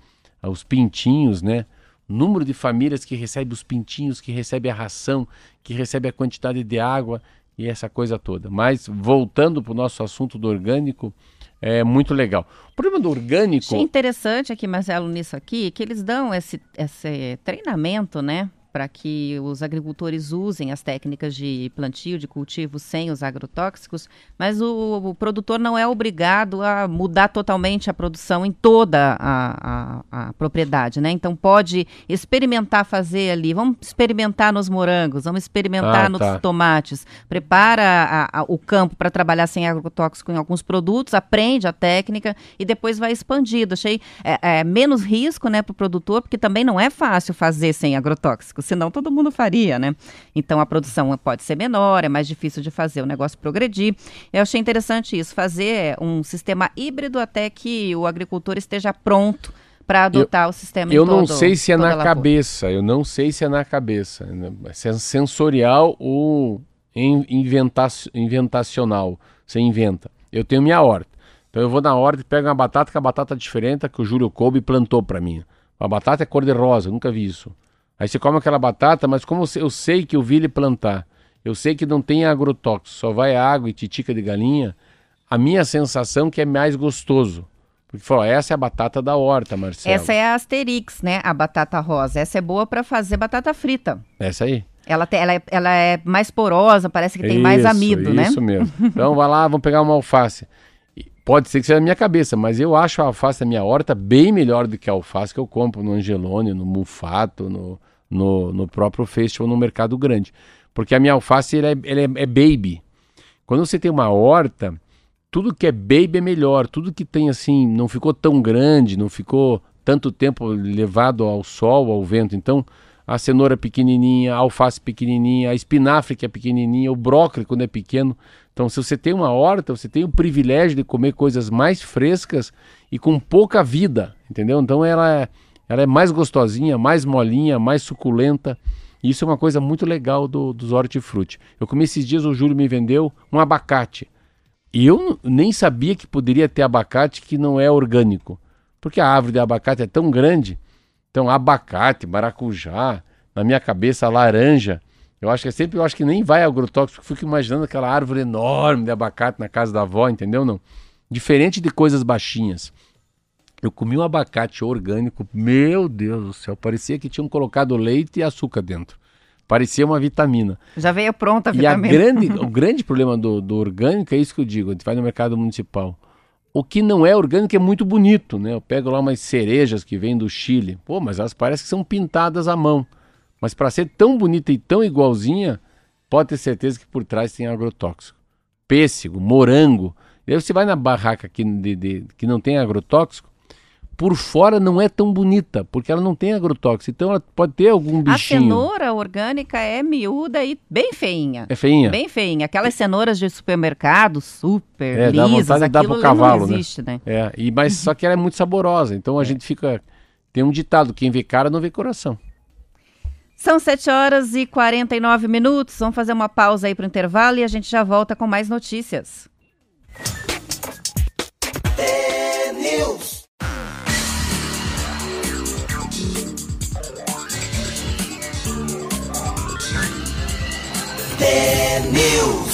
S4: ah, os pintinhos, né? Número de famílias que recebe os pintinhos, que recebe a ração, que recebe a quantidade de água e essa coisa toda. Mas voltando para o nosso assunto do orgânico, é muito legal. O problema do orgânico.
S3: Achei interessante aqui, Marcelo, nisso aqui, que eles dão esse, esse treinamento, né? Para que os agricultores usem as técnicas de plantio, de cultivo sem os agrotóxicos, mas o, o produtor não é obrigado a mudar totalmente a produção em toda a, a, a propriedade, né? Então pode experimentar fazer ali, vamos experimentar nos morangos, vamos experimentar
S4: Ah,
S3: nos
S4: tá.
S3: tomates, prepara a- o campo para trabalhar sem agrotóxico em alguns produtos, aprende a técnica e depois vai expandindo. Achei é, é, menos risco né, para o produtor, porque também não é fácil fazer sem agrotóxico, senão todo mundo faria, né? Então a produção pode ser menor, é mais difícil de fazer o negócio progredir. Eu achei interessante isso, fazer um sistema híbrido até que o agricultor esteja pronto para adotar o sistema em
S4: Eu não sei se é na
S3: lavoura.
S4: cabeça, eu não sei se é na cabeça. né? Se é sensorial ou in- inventa inventacional. Você inventa. Eu tenho minha horta. Então eu vou na horta e pego uma batata, que a batata é diferente que o Júlio Kobe plantou para mim. A batata é cor de rosa, eu nunca vi isso. Aí você come aquela batata, mas como eu sei que eu vi ele plantar, eu sei que não tem agrotóxico, só vai água e titica de galinha, a minha sensação é que é mais gostoso. Porque falou, essa é a batata da horta, Marcelo.
S3: Essa é a Asterix, né? A batata rosa. Essa é boa para fazer batata frita.
S4: Essa aí.
S3: Ela, te- ela, é, ela é mais porosa, parece que tem mais
S4: Isso,
S3: amido, né?
S4: Isso mesmo. Então vai lá, vamos pegar uma alface. Pode ser que seja na minha cabeça, mas eu acho a alface da minha horta bem melhor do que a alface que eu compro no Angelone, no Mufato, no, no, no próprio Festival, no Mercado Grande. Porque a minha alface ela é, é, é baby. Quando você tem uma horta, tudo que é baby é melhor. Tudo que tem assim, não ficou tão grande, não ficou tanto tempo levado ao sol, ao vento. Então, a cenoura pequenininha, a alface pequenininha, a espinafre que é pequenininha, o brócolis quando é pequeno. Então, se você tem uma horta, você tem o privilégio de comer coisas mais frescas e com pouca vida, entendeu? Então, ela é, ela é mais gostosinha, mais molinha, mais suculenta. E isso é uma coisa muito legal do, dos hortifruti. Eu comi esses dias, o Júlio me vendeu um abacate. E eu nem sabia que poderia ter abacate que não é orgânico. Porque a árvore de abacate é tão grande. Então, abacate, maracujá, na minha cabeça, laranja. Eu acho que é sempre, eu acho que nem vai agrotóxico, fico imaginando aquela árvore enorme de abacate na casa da avó, entendeu? Não. Diferente de coisas baixinhas. Eu comi um abacate orgânico, meu Deus do céu, parecia que tinham colocado leite e açúcar dentro. Parecia uma vitamina.
S3: Já veio pronta a
S4: E
S3: vitamina.
S4: a grande, o grande problema do, do orgânico é isso que eu digo, a gente vai no mercado municipal. O que não é orgânico é muito bonito, né? Eu pego lá umas cerejas que vêm do Chile. Pô, mas elas parecem que são pintadas à mão. Mas para ser tão bonita e tão igualzinha, pode ter certeza que por trás tem agrotóxico. Pêssego, morango. E aí você vai na barraca que, de- de- que não tem agrotóxico, por fora não é tão bonita, porque ela não tem agrotóxico. Então ela pode ter algum
S3: A
S4: bichinho.
S3: cenoura orgânica é miúda e bem feinha.
S4: É feinha?
S3: Bem feinha. Aquelas cenouras de supermercado, super
S4: É, dá
S3: lisas,
S4: vontade de dar
S3: aquilo
S4: pro cavalo,
S3: não
S4: né?
S3: existe, né?
S4: É, e, mas só que ela é muito saborosa. Então a gente fica. Tem um ditado: quem vê cara não vê coração.
S3: São 7 horas e 49 minutos. Vamos fazer uma pausa aí para o intervalo e a gente já volta com mais notícias. News.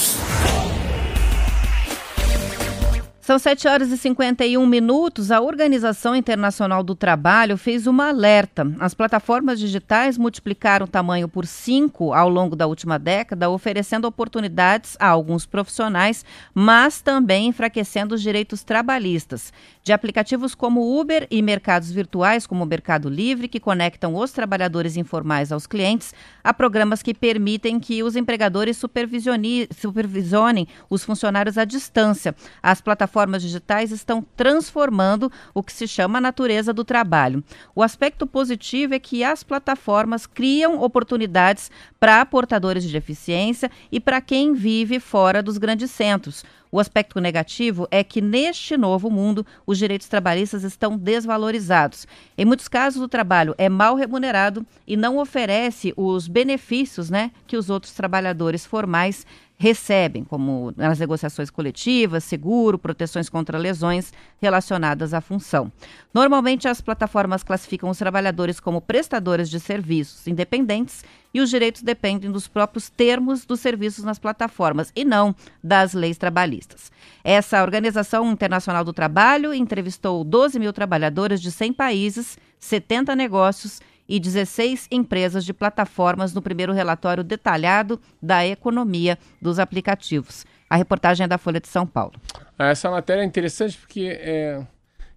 S3: São 7 horas e 51 minutos. A Organização Internacional do Trabalho fez uma alerta. As plataformas digitais multiplicaram o tamanho por 5 ao longo da última década, oferecendo oportunidades a alguns profissionais, mas também enfraquecendo os direitos trabalhistas. De aplicativos como Uber e mercados virtuais como o Mercado Livre, que conectam os trabalhadores informais aos clientes, há programas que permitem que os empregadores supervisione- supervisionem os funcionários à distância. As plataformas digitais estão transformando o que se chama a natureza do trabalho. O aspecto positivo é que as plataformas criam oportunidades para portadores de deficiência e para quem vive fora dos grandes centros. O aspecto negativo é que neste novo mundo os direitos trabalhistas estão desvalorizados. Em muitos casos o trabalho é mal remunerado e não oferece os benefícios, né, que os outros trabalhadores formais recebem, como nas negociações coletivas, seguro, proteções contra lesões relacionadas à função. Normalmente, as plataformas classificam os trabalhadores como prestadores de serviços independentes e os direitos dependem dos próprios termos dos serviços nas plataformas e não das leis trabalhistas. Essa Organização Internacional do Trabalho entrevistou 12 mil trabalhadores de 100 países, 70 negócios e 16 empresas de plataformas no primeiro relatório detalhado da economia dos aplicativos. A reportagem é da Folha de São Paulo.
S4: Ah, Essa matéria é interessante porque é,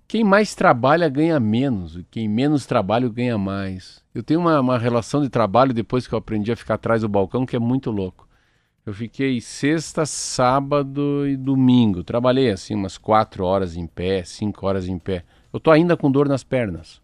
S4: quem mais trabalha ganha menos, e quem menos trabalha ganha mais. Eu tenho uma, uma relação de trabalho depois que eu aprendi a ficar atrás do balcão que é muito louco. Eu fiquei sexta, sábado e domingo. Trabalhei assim umas quatro horas em pé, cinco horas em pé. Eu tô ainda com dor nas pernas.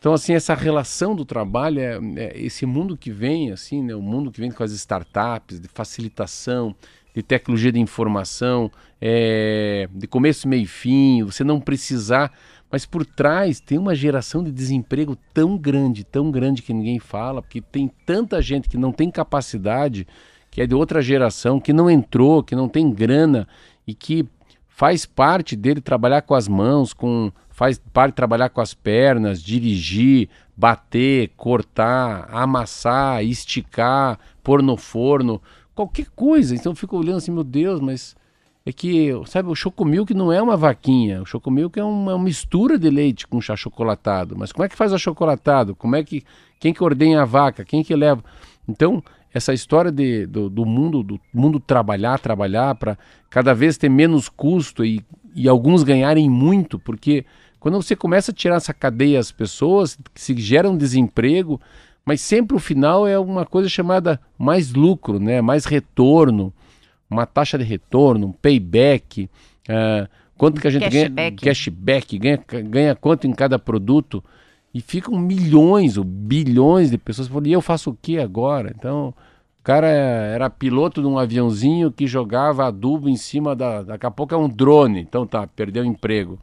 S4: Então, assim, essa relação do trabalho, é, é esse mundo que vem, assim, né, o mundo que vem com as startups, de facilitação, de tecnologia de informação, é, de começo, meio e fim, você não precisar. Mas por trás tem uma geração de desemprego tão grande, tão grande que ninguém fala, porque tem tanta gente que não tem capacidade, que é de outra geração, que não entrou, que não tem grana e que faz parte dele trabalhar com as mãos, com faz parte trabalhar com as pernas, dirigir, bater, cortar, amassar, esticar, pôr no forno, qualquer coisa. Então eu fico olhando assim, meu Deus, mas é que, sabe, o chocomilk não é uma vaquinha, o chocomilk é uma, uma mistura de leite com chá chocolatado. Mas como é que faz o chocolatado? Como é que quem que ordenha a vaca? Quem que leva? Então, essa história de, do, do mundo do mundo trabalhar, trabalhar para cada vez ter menos custo e, e alguns ganharem muito, porque quando você começa a tirar essa cadeia as pessoas, se gera um desemprego, mas sempre o final é uma coisa chamada mais lucro, né? mais retorno, uma taxa de retorno, um payback, uh, quanto que a gente
S3: Cashback.
S4: ganha, cashback, ganha, ganha quanto em cada produto, e ficam milhões ou bilhões de pessoas falando, e eu faço o que agora? Então, o cara era piloto de um aviãozinho que jogava adubo em cima da. Daqui a pouco é um drone, então tá, perdeu o emprego.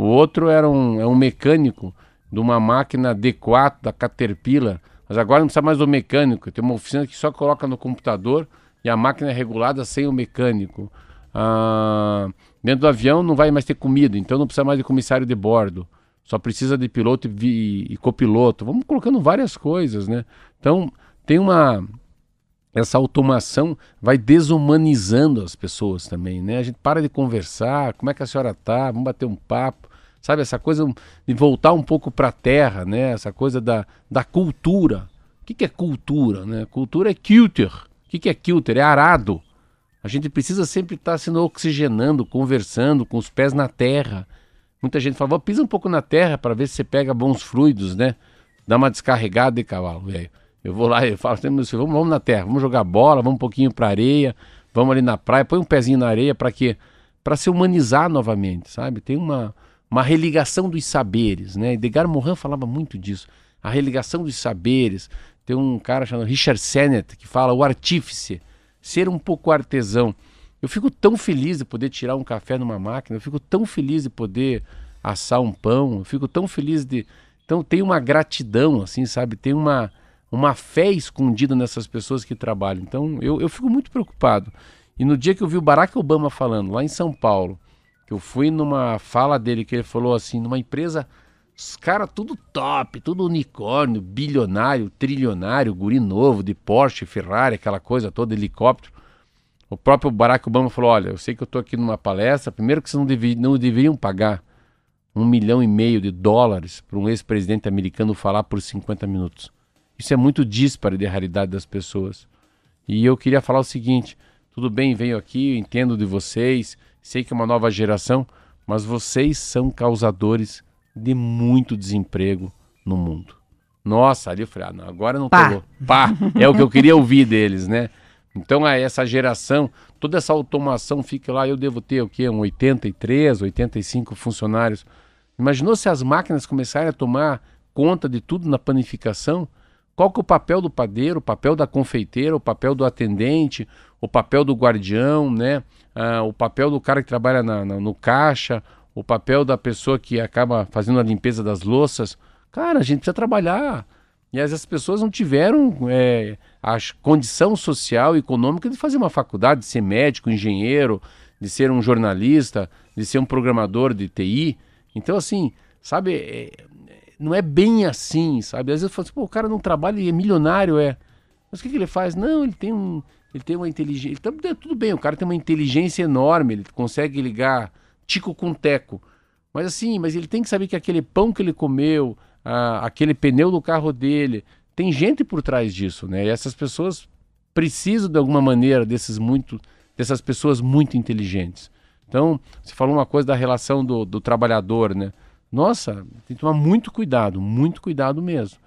S4: O outro era um, é um mecânico de uma máquina D4 da Caterpillar, mas agora não precisa mais do mecânico, tem uma oficina que só coloca no computador e a máquina é regulada sem o mecânico. Ah, dentro do avião não vai mais ter comida, então não precisa mais de comissário de bordo, só precisa de piloto e, e copiloto. Vamos colocando várias coisas, né? Então tem uma essa automação vai desumanizando as pessoas também, né? A gente para de conversar, como é que a senhora tá? Vamos bater um papo, sabe? Essa coisa de voltar um pouco para a terra, né? Essa coisa da, da cultura. O que, que é cultura, né? Cultura é culture. O que, que é culture? É arado. A gente precisa sempre estar tá sendo oxigenando, conversando, com os pés na terra. Muita gente fala, pisa um pouco na terra para ver se você pega bons fluidos, né? Dá uma descarregada de cavalo, velho. Eu vou lá e falo, vamos, vamos na terra, vamos jogar bola, vamos um pouquinho para areia, vamos ali na praia, põe um pezinho na areia para quê? Para se humanizar novamente, sabe? Tem uma, uma religação dos saberes, né? Edgar Morin falava muito disso, a religação dos saberes. Tem um cara chamado Richard Sennett que fala o artífice, ser um pouco artesão. Eu fico tão feliz de poder tirar um café numa máquina, eu fico tão feliz de poder assar um pão, eu fico tão feliz de. Então tem uma gratidão, assim, sabe? Tem uma uma fé escondida nessas pessoas que trabalham. Então eu, eu fico muito preocupado. E no dia que eu vi o Barack Obama falando, lá em São Paulo, eu fui numa fala dele, que ele falou assim, numa empresa, os caras tudo top, tudo unicórnio, bilionário, trilionário, guri novo, de Porsche, Ferrari, aquela coisa toda, helicóptero. O próprio Barack Obama falou, olha, eu sei que eu estou aqui numa palestra, primeiro que vocês não, devi, não deveriam pagar um milhão e meio de dólares para um ex-presidente americano falar por 50 minutos. Isso é muito disparo de realidade das pessoas. E eu queria falar o seguinte: tudo bem, venho aqui, entendo de vocês, sei que é uma nova geração, mas vocês são causadores de muito desemprego no mundo. Nossa, ali eu falei, ah, não, agora não Pá. pegou. Pá, é o que eu queria ouvir deles, né? Então, essa geração, toda essa automação fica lá, eu devo ter o quê? Um 83, 85 funcionários. Imaginou se as máquinas começarem a tomar conta de tudo na panificação? Qual que é o papel do padeiro, o papel da confeiteira, o papel do atendente, o papel do guardião, né? Ah, o papel do cara que trabalha na, na, no caixa, o papel da pessoa que acaba fazendo a limpeza das louças. Cara, a gente precisa trabalhar. E as pessoas não tiveram é, a condição social e econômica de fazer uma faculdade, de ser médico, engenheiro, de ser um jornalista, de ser um programador de TI. Então, assim, sabe, é, não é bem assim, sabe? Às vezes eu falo assim, pô, o cara não trabalha e é milionário, é. Mas o que, que ele faz? Não, ele tem um. Ele tem uma inteligência. Tá, tudo bem, o cara tem uma inteligência enorme, ele consegue ligar tico com teco. Mas assim, mas ele tem que saber que aquele pão que ele comeu, a, aquele pneu do carro dele, tem gente por trás disso, né? E essas pessoas precisam de alguma maneira desses muito, dessas pessoas muito inteligentes. Então, você falou uma coisa da relação do, do trabalhador, né? Nossa, tem que tomar muito cuidado, muito cuidado mesmo.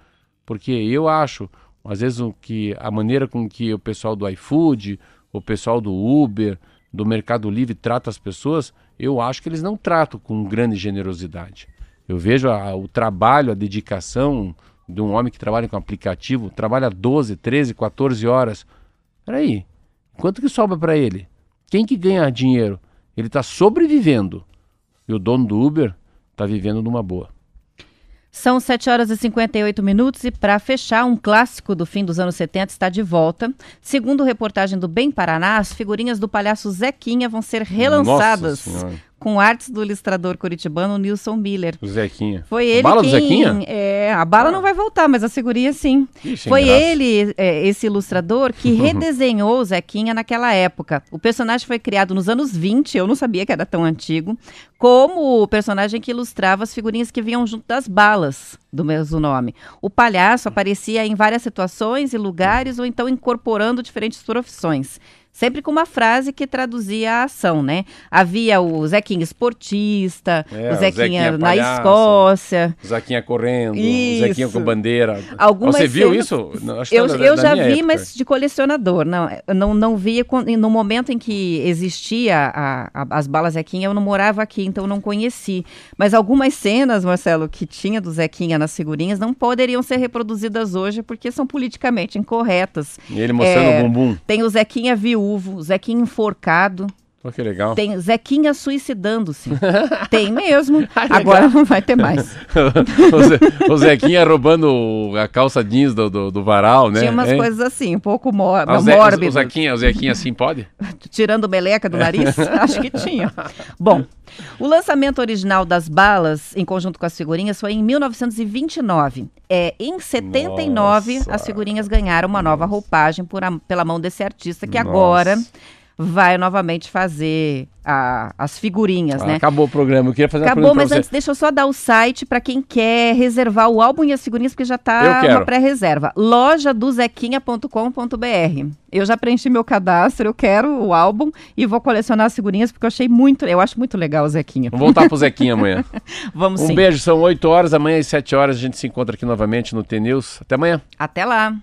S4: Porque eu acho, às vezes, que a maneira com que o pessoal do iFood, o pessoal do Uber, do Mercado Livre trata as pessoas, eu acho que eles não tratam com grande generosidade. Eu vejo a, o trabalho, a dedicação de um homem que trabalha com aplicativo, trabalha 12, 13, 14 horas. Peraí, quanto que sobra para ele? Quem que ganha dinheiro? Ele está sobrevivendo. E o dono do Uber está vivendo numa boa.
S3: São 7 horas e 58 minutos e para fechar, um clássico do fim dos anos 70 está de volta. Segundo reportagem do Bem Paraná, as figurinhas do palhaço Zequinha vão ser relançadas com artes do ilustrador curitibano Nilson Miller.
S4: O Zequinha.
S3: Foi ele
S4: a bala
S3: quem...
S4: do Zequinha?
S3: É, a bala ah. não vai voltar, mas a figurinha sim. Ixi, Foi ele, é, esse ilustrador, que redesenhou o Zequinha naquela época. O personagem foi criado nos anos 20, eu não sabia que era tão antigo, como o personagem que ilustrava as figurinhas que vinham junto das balas do mesmo nome. O palhaço aparecia em várias situações e lugares ou então incorporando diferentes profissões sempre com uma frase que traduzia a ação, né? Havia o Zequinha esportista, é, o, Zequinha Zequinha na Escócia.
S4: O Zequinha correndo, isso. o Zequinha com bandeira.
S3: Algumas
S4: Você viu isso?
S3: eu, da, eu da já vi, época. mas de colecionador. Não, não, não via no momento em que existia a, a, as balas Zequinha, eu não morava aqui, então não conheci. Mas algumas cenas, Marcelo, que tinha do Zequinha nas figurinhas não poderiam ser reproduzidas hoje porque são politicamente incorretas.
S4: E ele mostrando é, o bumbum.
S3: Tem o Zequinha viu viúvo, Zequinha enforcado.
S4: Oh, que legal.
S3: Tem Zequinha suicidando-se. Tem mesmo. Agora não vai ter mais.
S4: o, Zequinha roubando a calça jeans do, do, do varal, né?
S3: Tinha umas hein? coisas assim, um pouco mor ah, o Ze.
S4: O Zequinha, o Zequinha assim pode?
S3: Tirando meleca do nariz? Acho que tinha. Bom, O lançamento original das balas, em conjunto com as figurinhas, foi em 1929. É, em 79,
S4: Nossa.
S3: as figurinhas ganharam uma nova roupagem por a- pela mão desse artista, que
S4: Nossa.
S3: agora vai novamente fazer a- as figurinhas,
S4: Ah,
S3: né?
S4: Acabou o programa. Eu queria fazer uma
S3: Acabou,
S4: pergunta
S3: mas antes deixa eu só dar o site para quem quer reservar o álbum e as figurinhas, porque já tá
S4: quero.
S3: uma pré-reserva. lojadozequinha.com.br. Eu já preenchi meu cadastro, eu quero o álbum e vou colecionar as figurinhas porque eu achei muito, eu acho muito legal o Zequinha.
S4: Vamos voltar pro Zequinha amanhã.
S3: Vamos
S4: Um
S3: sim.
S4: beijo, são 8 horas, amanhã às 7 horas a gente se encontra aqui novamente no T-News. Até amanhã.
S3: Até lá.